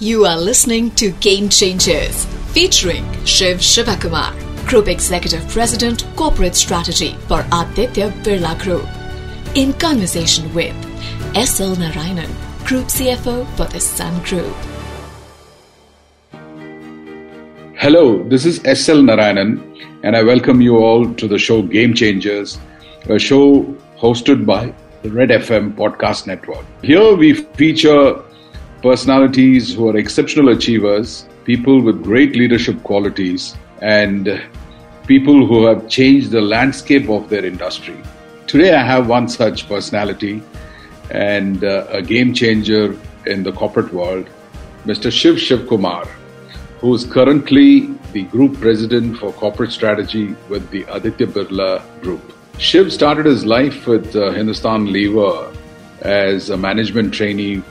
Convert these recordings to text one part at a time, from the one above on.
You are listening to Game Changers featuring Shiv Shivakumar, Group Executive President, Corporate Strategy for Aditya Birla Group. In conversation with S.L. Narayanan, Group CFO for the Sun Group. Hello, this is S.L. Narayanan, and I welcome you all to the show Game Changers, a show hosted by the Red FM Podcast Network. Here we feature personalities who are exceptional achievers, people with great leadership qualities, and people who have changed the landscape of their industry. Today, I have one such personality and uh, a game changer in the corporate world, Mr. Shiv Shivakumar, who is currently the group president for corporate strategy with the Aditya Birla Group. Shiv started his life with uh, Hindustan Lever as a management trainee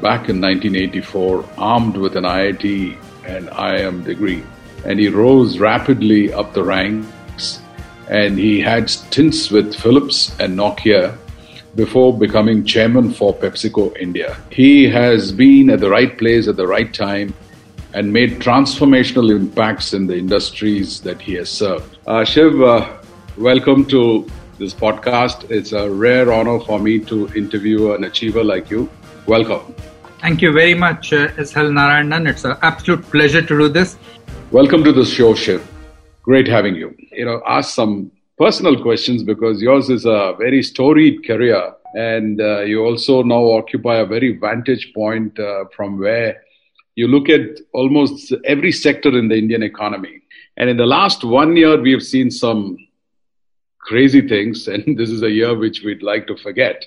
back in 1984, armed with an IIT and IIM degree. And he rose rapidly up the ranks and he had stints with Philips and Nokia before becoming chairman for PepsiCo India. He has been at the right place at the right time and made transformational impacts in the industries that he has served. Uh, Shiv, uh, welcome to this podcast. It's a rare honor for me to interview an achiever like you. Welcome. Thank you very much, uh, S.L. Narayanan. It's an absolute pleasure to do this. Welcome to the show, Shiv. Great having you. You know, ask some personal questions because yours is a very storied career and uh, you also now occupy a very vantage point uh, from where you look at almost every sector in the Indian economy. And in the last one year, we have seen some crazy things, and this is a year which we'd like to forget.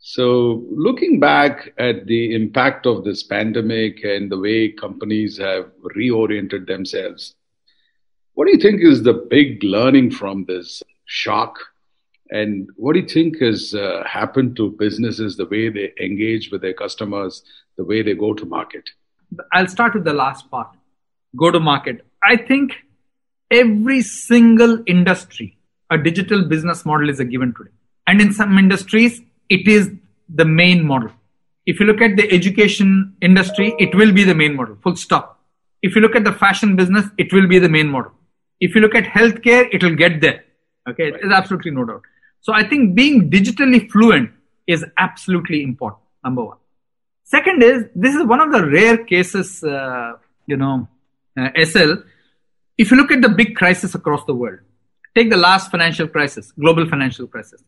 So, looking back at the impact of this pandemic and the way companies have reoriented themselves, what do you think is the big learning from this shock? And what do you think has uh, happened to businesses, the way they engage with their customers, the way they go to market? I'll start with the last part go to market. I think every single industry, a digital business model is a given today. And in some industries, it is the main model. If you look at the education industry, it will be the main model, full stop. If you look at the fashion business, it will be the main model. If you look at healthcare, it will get there. Okay, right. there's absolutely no doubt. So I think being digitally fluent is absolutely important, number one. Second is, this is one of the rare cases, uh, you know, uh, SL. If you look at the big crisis across the world, take the last financial crisis, global financial crisis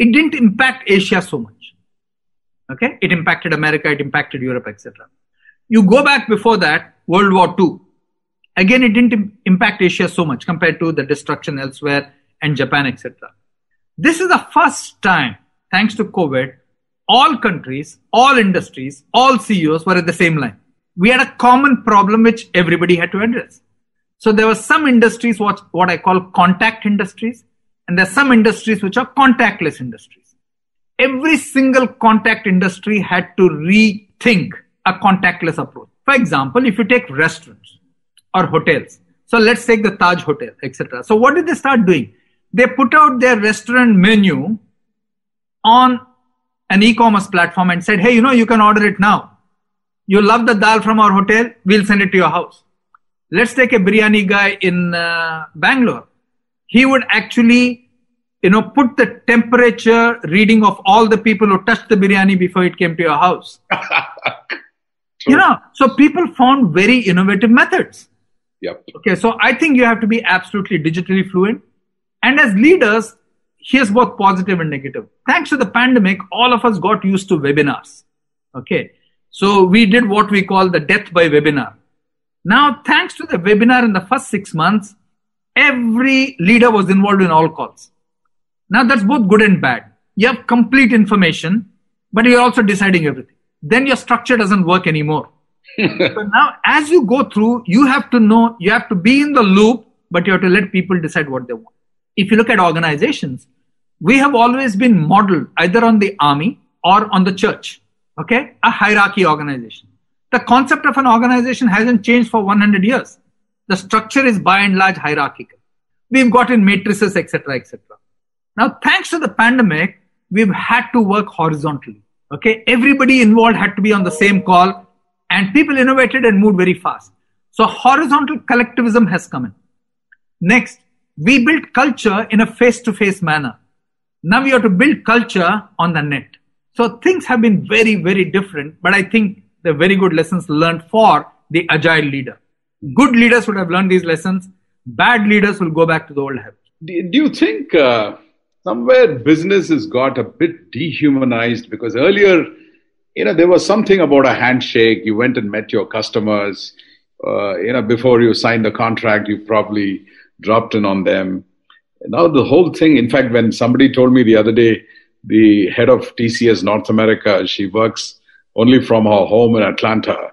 it didn't impact Asia so much. Okay, it impacted America, it impacted Europe, etc. You go back before that, World War II. Again, it didn't impact Asia so much compared to the destruction elsewhere and Japan, etc. This is the first time, thanks to COVID, all countries, all industries, all CEOs were at the same line. We had a common problem which everybody had to address. So there were some industries, what, what I call contact industries, and there's some industries which are contactless industries. Every single contact industry had to rethink a contactless approach. For example, if you take restaurants or hotels, so let's take the Taj Hotel, etc. So what did they start doing? They put out their restaurant menu on an e-commerce platform and said, hey, you know, you can order it now. You love the dal from our hotel, we'll send it to your house. Let's take a biryani guy in uh, Bangalore he would actually, you know, put the temperature reading of all the people who touched the biryani before it came to your house. you know, so people found very innovative methods. Yep. Okay, so I think you have to be absolutely digitally fluent. And as leaders, here's both positive and negative. Thanks to the pandemic, all of us got used to webinars. Okay. So we did what we call the death by webinar. Now, thanks to the webinar in the first six months, Every leader was involved in all calls. Now that's both good and bad. You have complete information, but you're also deciding everything. Then your structure doesn't work anymore. so now as you go through, you have to know, you have to be in the loop, but you have to let people decide what they want. If you look at organizations, we have always been modeled either on the army or on the church. Okay? A hierarchy organization. The concept of an organization hasn't changed for 100 years the structure is by and large hierarchical. We've got in matrices, etc., etc. Now, thanks to the pandemic, we've had to work horizontally. Okay, everybody involved had to be on the same call. And people innovated and moved very fast. So horizontal collectivism has come in. Next, we built culture in a face-to-face manner. Now we have to build culture on the net. So things have been very, very different, but I think the very good lessons learned for the agile leader. Good leaders would have learned these lessons. Bad leaders will go back to the old habits. Do you think uh, somewhere business has got a bit dehumanized because earlier, you know, there was something about a handshake. You went and met your customers. Uh, you know, before you signed the contract, you probably dropped in on them. Now the whole thing. In fact, when somebody told me the other day, the head of TCS North America, she works only from her home in Atlanta,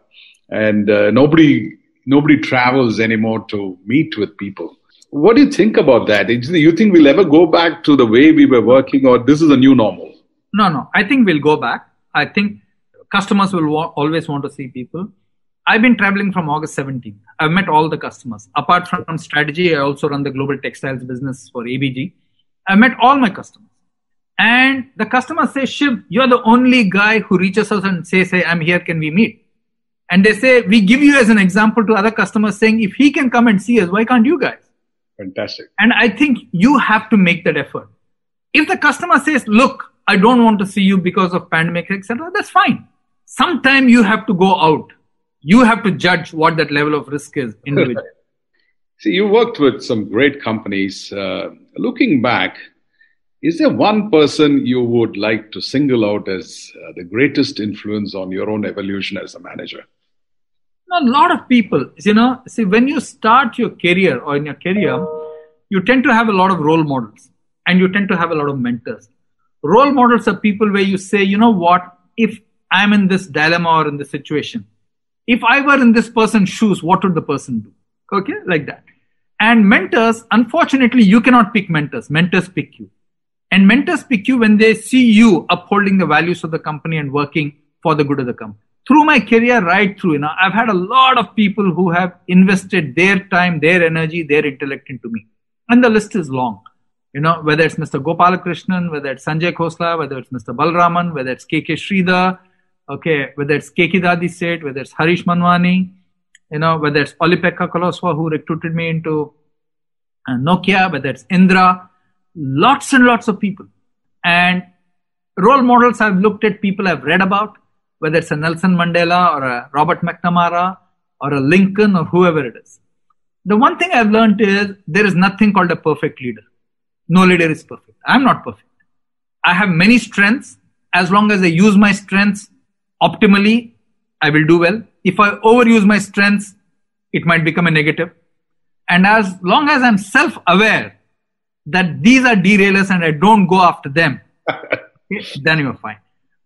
and uh, nobody nobody travels anymore to meet with people. What do you think about that? Do you think we'll ever go back to the way we were working, or this is a new normal? No, no. I think we'll go back. I think customers will wa- always want to see people. I've been traveling from August 17th. I've met all the customers. Apart from strategy, I also run the global textiles business for ABG. I met all my customers. And the customer says, Shiv, you're the only guy who reaches us and says, Hey, I'm here, can we meet? And they say, We give you as an example to other customers saying, if he can come and see us, why can't you guys? Fantastic. And I think you have to make that effort. If the customer says, Look, I don't want to see you because of pandemic, etc., that's fine. Sometime you have to go out. You have to judge what that level of risk is individually. See, you worked with some great companies. Uh, looking back, is there one person you would like to single out as uh, the greatest influence on your own evolution as a manager? A lot of people, you know, see, when you start your career or in your career, you tend to have a lot of role models and you tend to have a lot of mentors. Role models are people where you say, you know what, if I'm in this dilemma or in this situation, if I were in this person's shoes, what would the person do? Okay, like that. And mentors, unfortunately, you cannot pick mentors. Mentors pick you. And mentors pick you when they see you upholding the values of the company and working for the good of the company. Through my career, right through, you know, I've had a lot of people who have invested their time, their energy, their intellect into me. And the list is long. You know, whether it's Mr. Gopalakrishnan, whether it's Sanjay Khosla, whether it's Mr. Balraman, whether it's KK Sridhar, okay, whether it's Keki Dadiseth, whether it's Harish Manwani, you know, whether it's Olli-Pekka Kallasvuo who recruited me into uh, Nokia, whether it's Indra, lots and lots of people. And role models I've looked at, people I've read about, whether it's a Nelson Mandela or a Robert McNamara or a Lincoln or whoever it is. The one thing I've learned is there is nothing called a perfect leader. No leader is perfect. I'm not perfect. I have many strengths. As long as I use my strengths optimally, I will do well. If I overuse my strengths, it might become a negative. And as long as I'm self aware that these are derailers and I don't go after them, then you're fine.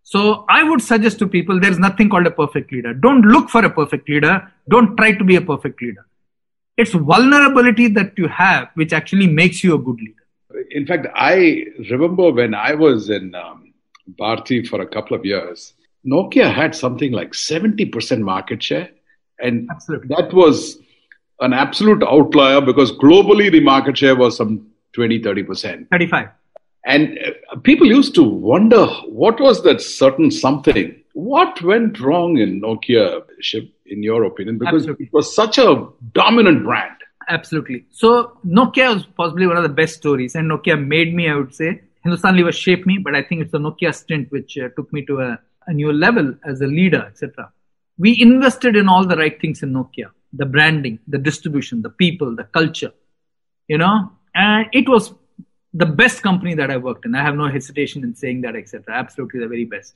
So I would suggest to people there's nothing called a perfect leader. Don't look for a perfect leader. Don't try to be a perfect leader. It's vulnerability that you have which actually makes you a good leader. In fact, I remember when I was in um, Bharti for a couple of years, Nokia had something like 70% market share. And Absolutely. that was an absolute outlier because globally the market share was some 20, 30%. 35. And uh, people used to wonder what was that certain something? What went wrong in Nokia, in your opinion? Because Absolutely. it was such a dominant brand. Absolutely. So Nokia was possibly one of the best stories, and Nokia made me, I would say. Hindustan Lever shaped me, but I think it's the Nokia stint which uh, took me to a, a new level as a leader, etc. We invested in all the right things in Nokia: the branding, the distribution, the people, the culture. You know, and it was the best company that I worked in. I have no hesitation in saying that, etc. Absolutely the very best.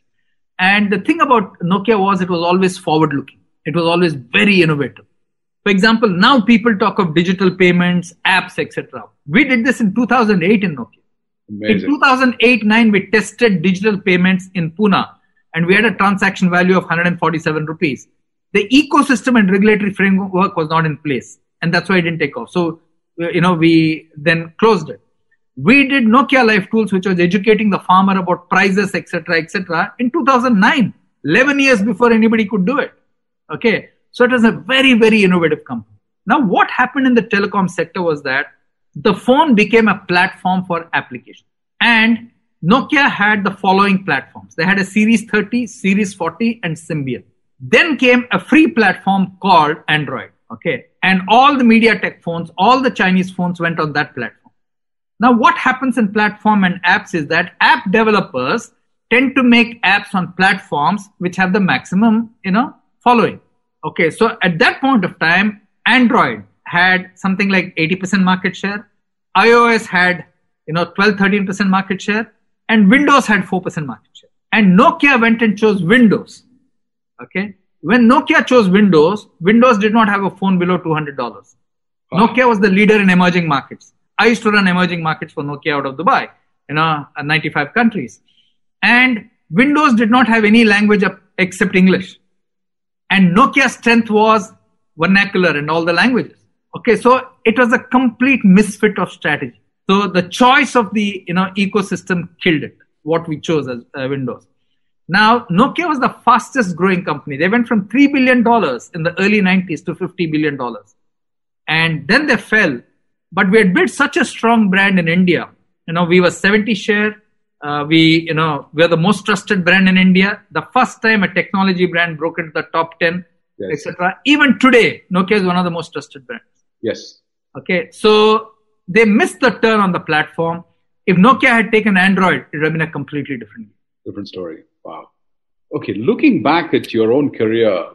And the thing about Nokia was it was always forward looking. It was always very innovative. For example, now people talk of digital payments, apps, etc. We did this in 2008 in Nokia. Amazing. In 2008-9, we tested digital payments in Pune, and we had a transaction value of 147 rupees. The ecosystem and regulatory framework was not in place, and that's why it didn't take off. So, you know, we then closed it. We did Nokia Life Tools, which was educating the farmer about prices, etc., etc., in 2009, 11 years before anybody could do it. Okay, so it was a very, very innovative company. Now, what happened in the telecom sector was that the phone became a platform for application, and Nokia had the following platforms. They had a Series 30, Series 40, and Symbian. Then came a free platform called Android. Okay. And all the MediaTek phones, all the Chinese phones went on that platform. Now, what happens in platform and apps is that app developers tend to make apps on platforms which have the maximum, you know, following. Okay. So at that point of time, Android had something like 80% market share. iOS had, you know, 12, 13% market share and Windows had 4% market share. And Nokia went and chose Windows. Okay. When Nokia chose Windows, Windows did not have a phone below $200. Nokia was the leader in emerging markets. I used to run emerging markets for Nokia out of Dubai, you know, 95 countries. And Windows did not have any language except English. And Nokia's strength was vernacular and all the languages. Okay, so it was a complete misfit of strategy. So the choice of the you know ecosystem killed it. What we chose as uh, Windows. Now Nokia was the fastest growing company. They went from three billion dollars in the early 90s to 50 billion dollars, and then they fell. But we had built such a strong brand in India. You know, we were 70 share. Uh, we, you know, we are the most trusted brand in India. The first time a technology brand broke into the top 10, yes. etc. Even today, Nokia is one of the most trusted brands. Yes. Okay, so they missed the turn on the platform. If Nokia had taken Android, it would have been a completely different different story. Wow. Okay, looking back at your own career,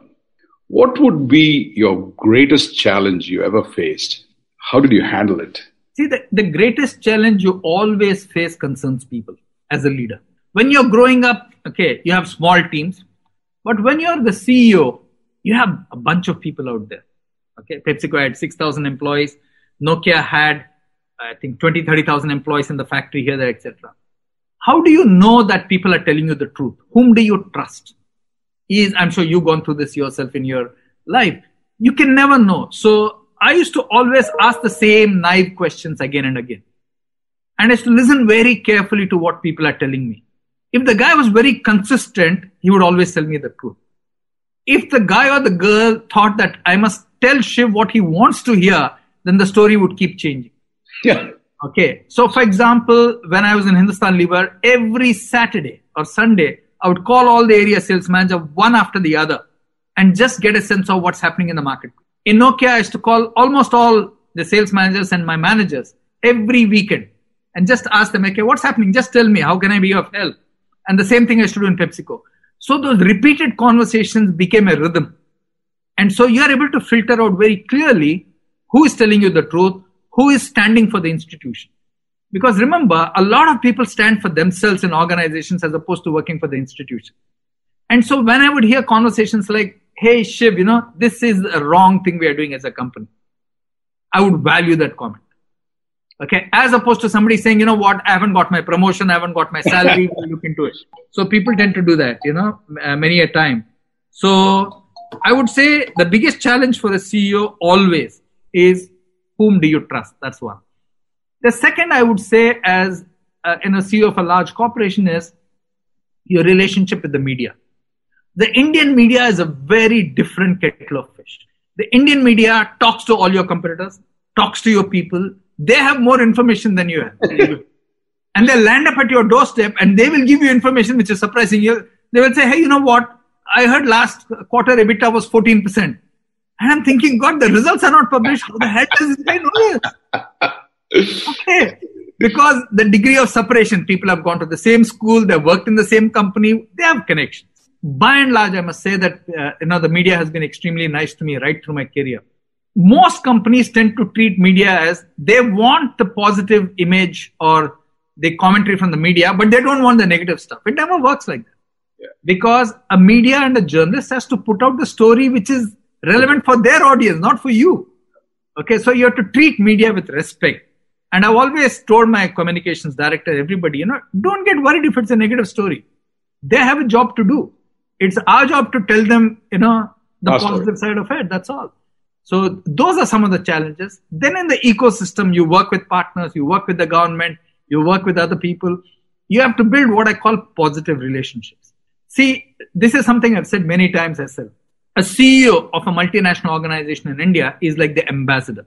what would be your greatest challenge you ever faced? How did you handle it? See, the, the greatest challenge you always face concerns people as a leader. When you're growing up, okay, you have small teams, but when you're the CEO, you have a bunch of people out there. Okay, PepsiCo had 6,000 employees. Nokia had, I think, 20, 30,000 employees in the factory here, there, etc. How do you know that people are telling you the truth? Whom do you trust? Is I'm sure you've gone through this yourself in your life. You can never know. So I used to always ask the same naive questions again and again. And I used to listen very carefully to what people are telling me. If the guy was very consistent, he would always tell me the truth. If the guy or the girl thought that I must tell Shiv what he wants to hear, then the story would keep changing. Yeah. Okay. So, for example, when I was in Hindustan Lever, every Saturday or Sunday, I would call all the area sales manager one after the other and just get a sense of what's happening in the market. In Nokia, I used to call almost all the sales managers and my managers every weekend and just ask them, okay, what's happening? Just tell me, how can I be of help? And the same thing I used to do in PepsiCo. So those repeated conversations became a rhythm. And so you are able to filter out very clearly who is telling you the truth, who is standing for the institution. Because remember, a lot of people stand for themselves in organizations as opposed to working for the institution. And so when I would hear conversations like, hey, Shiv, you know, this is a wrong thing we are doing as a company, I would value that comment. Okay. As opposed to somebody saying, you know what, I haven't got my promotion, I haven't got my salary, we'll look into it. So people tend to do that, you know, many a time. So I would say the biggest challenge for a CEO always is whom do you trust? That's one. The second I would say as uh, in a CEO of a large corporation is your relationship with the media. The Indian media is a very different kettle of fish. The Indian media talks to all your competitors, talks to your people. They have more information than you have. and they land up at your doorstep and they will give you information which is surprising you. They will say, hey, you know what? I heard last quarter EBITDA was 14%. And I'm thinking, God, the results are not published. How the hell does this guy know this? Okay. Because the degree of separation, people have gone to the same school, they've worked in the same company, they have connections by and large, I must say that uh, you know the media has been extremely nice to me right through my career. Most companies tend to treat media as they want the positive image or the commentary from the media, but they don't want the negative stuff. It never works like that. Yeah. Because a media and a journalist has to put out the story which is relevant for their audience, not for you. Okay, so you have to treat media with respect. And I've always told my communications director, everybody, you know, don't get worried if it's a negative story. They have a job to do it's our job to tell them, you know, the positive side of it. That's all. So those are some of the challenges. Then in the ecosystem, you work with partners, you work with the government, you work with other people. You have to build what I call positive relationships. See, this is something I've said many times as well. A CEO of a multinational organization in India is like the ambassador.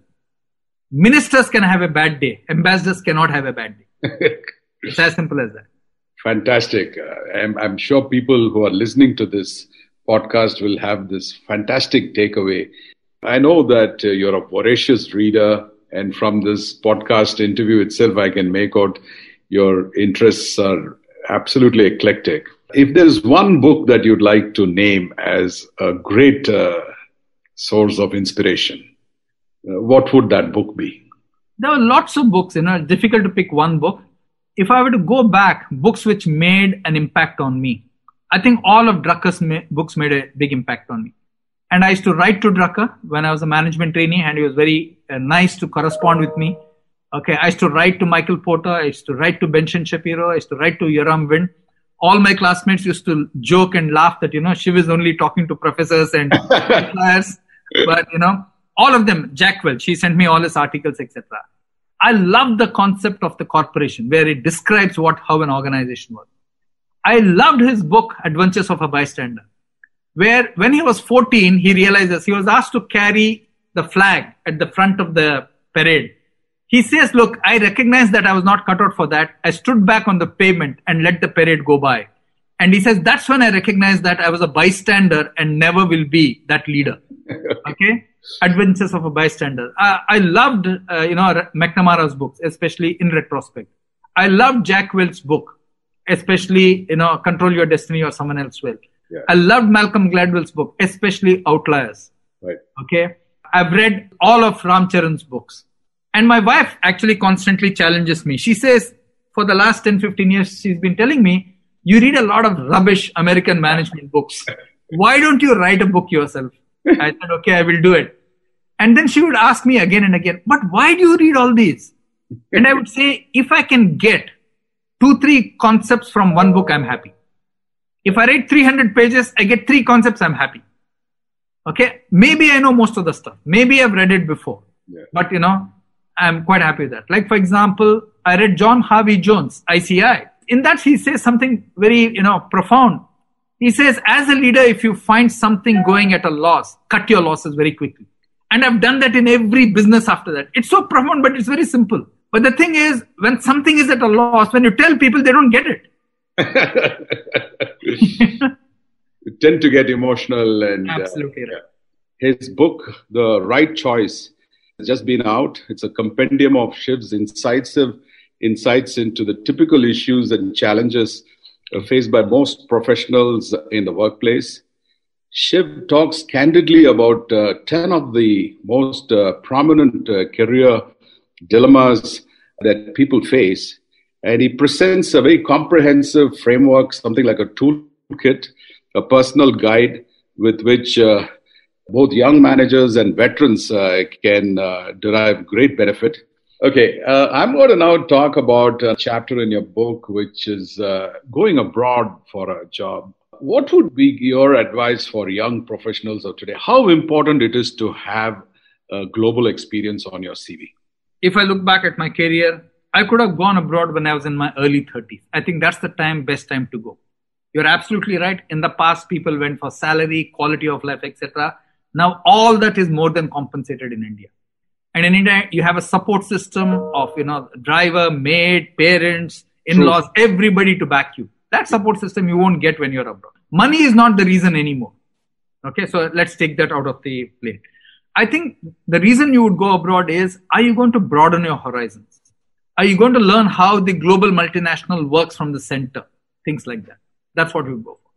Ministers can have a bad day. Ambassadors cannot have a bad day. it's as simple as that. Fantastic. Uh, I'm, I'm, sure people who are listening to this podcast will have this fantastic takeaway. I know that uh, you're a voracious reader, and from this podcast interview itself, I can make out your interests are absolutely eclectic. If there's one book that you'd like to name as a great uh, source of inspiration, uh, what would that book be? There are lots of books, you know, difficult to pick one book. If I were to go back, books which made an impact on me, I think all of Drucker's books made a big impact on me. And I used to write to Drucker when I was a management trainee, and he was very uh, nice to correspond with me. Okay, I used to write to Michael Porter, I used to write to Benson Shapiro, I used to write to Yoram Wind. All my classmates used to joke and laugh that, you know, she was only talking to professors and players. But, you know, all of them, Jack Welch, she sent me all his articles, etc. I love the concept of the corporation where it describes what how an organization works. I loved his book, Adventures of a Bystander, where when he was 14, he realizes he was asked to carry the flag at the front of the parade. He says, Look, I recognize that I was not cut out for that. I stood back on the pavement and let the parade go by. And he says, That's when I recognized that I was a bystander and never will be that leader. okay? Adventures of a Bystander. I, I loved, uh, you know, McNamara's books, especially in retrospect. I loved Jack Welch's book, especially, you know, Control Your Destiny or Someone Else Will. Yeah. I loved Malcolm Gladwell's book, especially Outliers. Right. Okay. I've read all of Ram Charan's books. And my wife actually constantly challenges me. She says, for the last 10, 15 years, she's been telling me, you read a lot of rubbish American management books. Why don't you write a book yourself? I said, okay, I will do it. And then she would ask me again and again, but why do you read all these? And I would say, if I can get two, three concepts from one book, I'm happy. If I read 300 pages, I get three concepts, I'm happy. Okay. Maybe I know most of the stuff. Maybe I've read it before, Yeah. but you know, I'm quite happy with that. Like, for example, I read John Harvey Jones, ICI. In that, he says something very, you know, profound. He says, as a leader, if you find something going at a loss, cut your losses very quickly. And I've done that in every business after that. It's so profound, but it's very simple. But the thing is, when something is at a loss, when you tell people, they don't get it. you tend to get emotional and uh, Absolutely right. his book the right choice has just been out it's a compendium of shiv's incisive insights into the typical issues and challenges uh, faced by most professionals in the workplace shiv talks candidly about uh, 10 of the most uh, prominent uh, career dilemmas that people face and he presents a very comprehensive framework, something like a toolkit, a personal guide with which uh, both young managers and veterans uh, can uh, derive great benefit. Okay, uh, I'm going to now talk about a chapter in your book, which is uh, going abroad for a job. What would be your advice for young professionals of today? How important it is to have a global experience on your CV? If I look back at my career, I could have gone abroad when I was in my early 30s. I think that's the time, best time to go. You're absolutely right. In the past, people went for salary, quality of life, etc. Now, all that is more than compensated in India. And in India, you have a support system of, you know, driver, maid, parents, in-laws, everybody to back you. That support system you won't get when you're abroad. Money is not the reason anymore. Okay, so let's take that out of the plate. I think the reason you would go abroad is, are you going to broaden your horizons? Are you going to learn how the global multinational works from the center? Things like that. That's what you go for.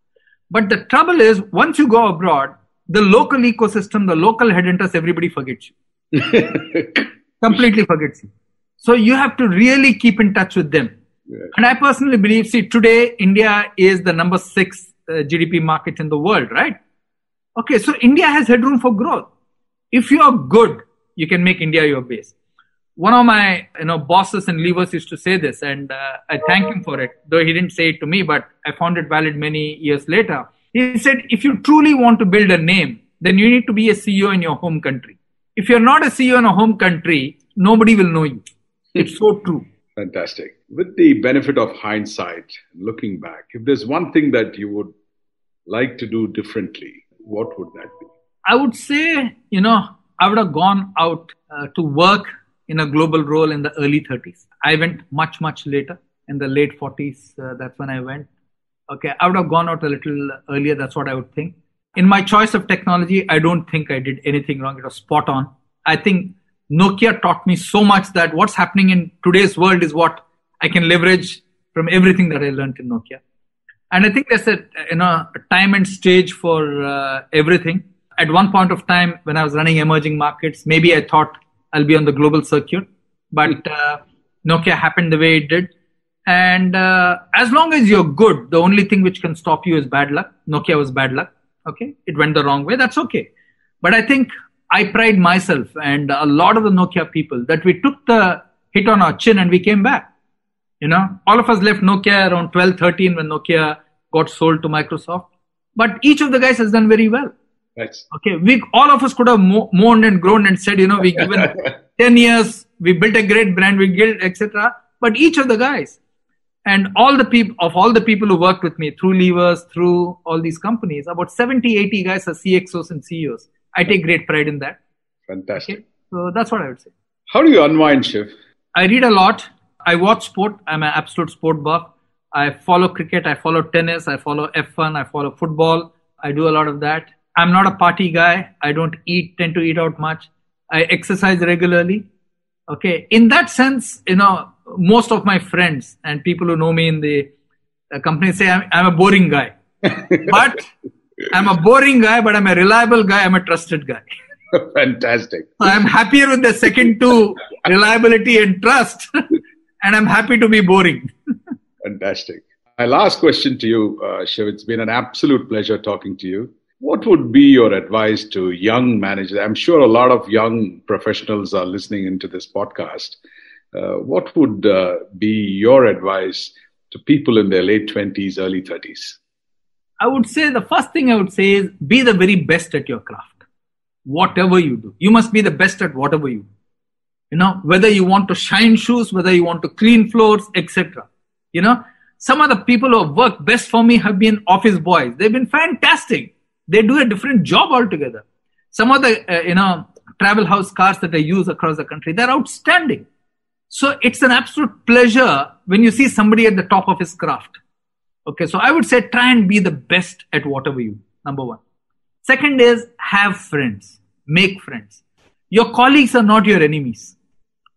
But the trouble is, once you go abroad, the local ecosystem, the local headhunters, everybody forgets you. Completely forgets you. So you have to really keep in touch with them. Yeah. And I personally believe, see, today India is the number six uh, GDP market in the world, right? Okay, so India has headroom for growth. If you are good, you can make India your base. One of my you know bosses and levers used to say this, and uh, I thank him for it. Though he didn't say it to me, but I found it valid many years later. He said, if you truly want to build a name, then you need to be a CEO in your home country. If you're not a CEO in a home country, nobody will know you. It's so true. Fantastic. With the benefit of hindsight, looking back, if there's one thing that you would like to do differently, what would that be? I would say, you know, I would have gone out uh, to work in a global role in the early 30s. I went much, much later in the late 40s. Uh, that's when I went. Okay, I would have gone out a little earlier. That's what I would think. In my choice of technology, I don't think I did anything wrong. It was spot on. I think Nokia taught me so much that what's happening in today's world is what I can leverage from everything that I learned in Nokia. And I think there's a you know a time and stage for uh, everything. At one point of time, when I was running emerging markets, maybe I thought I'll be on the global circuit, but uh, Nokia happened the way it did. And uh, as long as you're good, the only thing which can stop you is bad luck. Nokia was bad luck. Okay, it went the wrong way. That's okay. But I think I pride myself and a lot of the Nokia people that we took the hit on our chin and we came back. You know, all of us left Nokia around 12, 13 when Nokia got sold to Microsoft. But each of the guys has done very well. Nice. Okay, we all of us could have mo- moaned and groaned and said, you know, we given 10 years, we built a great brand, we built, etc. But each of the guys and all the people of all the people who worked with me through levers, through all these companies, about 70, 80 guys are CXOs and CEOs. I take great pride in that. Fantastic. Okay, so that's what I would say. How do you unwind, Shiv? I read a lot. I watch sport. I'm an absolute sport buff. I follow cricket. I follow tennis. I follow F1. I follow football. I do a lot of that. I'm not a party guy. I don't eat, tend to eat out much. I exercise regularly. Okay. In that sense, you know, most of my friends and people who know me in the uh, company say I'm, I'm a boring guy. but I'm a boring guy, but I'm a reliable guy. I'm a trusted guy. Fantastic. I'm happier with the second two, reliability and trust. and I'm happy to be boring. Fantastic. My last question to you, uh, Shiv, it's been an absolute pleasure talking to you. What would be your advice to young managers? I'm sure a lot of young professionals are listening into this podcast. Uh, what would uh, be your advice to people in their late 20s, early 30s? I would say the first thing I would say is be the very best at your craft. Whatever you do, you must be the best at whatever you do. You know, whether you want to shine shoes, whether you want to clean floors, etc. You know, some of the people who have worked best for me have been office boys. They've been fantastic. They do a different job altogether. Some of the, uh, you know, travel house cars that I use across the country, they're outstanding. So it's an absolute pleasure when you see somebody at the top of his craft. Okay, so I would say try and be the best at whatever you do, number one. Second is have friends, make friends. Your colleagues are not your enemies.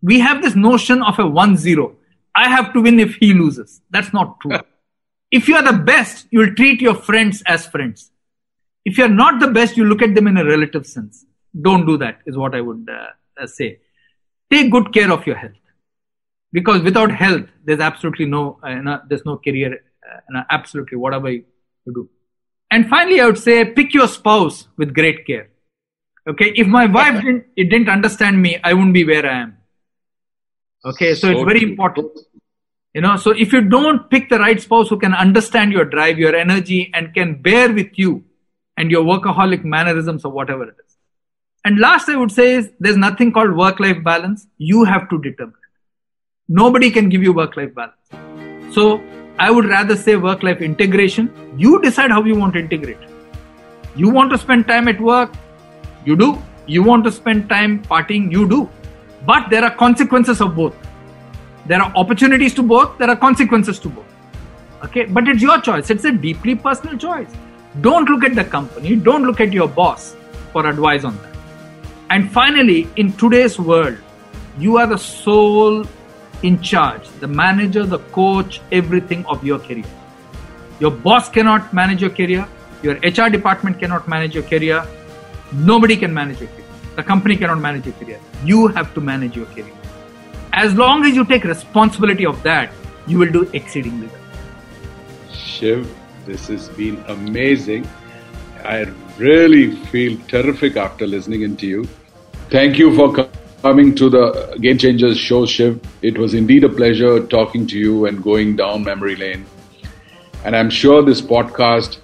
We have this notion of a 1 0. I have to win if he loses. That's not true. if you are the best, you'll treat your friends as friends. If you're not the best, you look at them in a relative sense. Don't do that, is what I would uh, say. Take good care of your health. Because without health, there's absolutely no, uh, no there's no career, uh, absolutely whatever you do. And finally, I would say pick your spouse with great care. Okay, if my wife didn't, it didn't understand me, I wouldn't be where I am. Okay, so, so it's very important. You know, so if you don't pick the right spouse who can understand your drive, your energy, and can bear with you and your workaholic mannerisms or whatever it is. And last I would say is there's nothing called work life balance. You have to determine. Nobody can give you work life balance. So I would rather say work life integration. You decide how you want to integrate. You want to spend time at work, you do. You want to spend time partying, you do. But there are consequences of both. There are opportunities to both, there are consequences to both. Okay, but it's your choice. It's a deeply personal choice. Don't look at the company, don't look at your boss for advice on that. And finally, in today's world, you are the sole in charge, the manager, the coach, everything of your career. Your boss cannot manage your career, your HR department cannot manage your career, nobody can manage your career. The company cannot manage your career. You have to manage your career. As long as you take responsibility of that, you will do exceedingly well. Shiv, this has been amazing. I really feel terrific after listening into you. Thank you for coming to the Game Changers show, Shiv. It was indeed a pleasure talking to you and going down memory lane. And I'm sure this podcast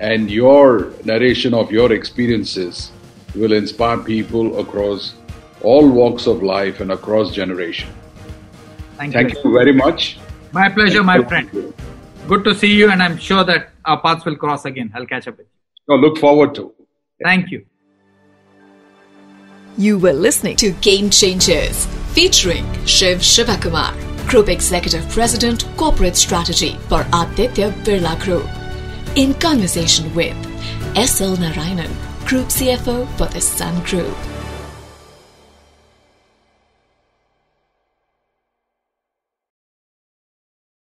and your narration of your experiences will inspire people across all walks of life and across generation. Thank, Thank you. you very much. My pleasure, my friend. Good to see you, and I'm sure that our paths will cross again. I'll catch up with you. No, look forward to. Thank you. You were listening to Game Changers featuring Shiv Shivakumar, Group Executive President, Corporate Strategy for Aditya Birla Group. In conversation with S.L. Narayanan, Group CFO for the Sun Group.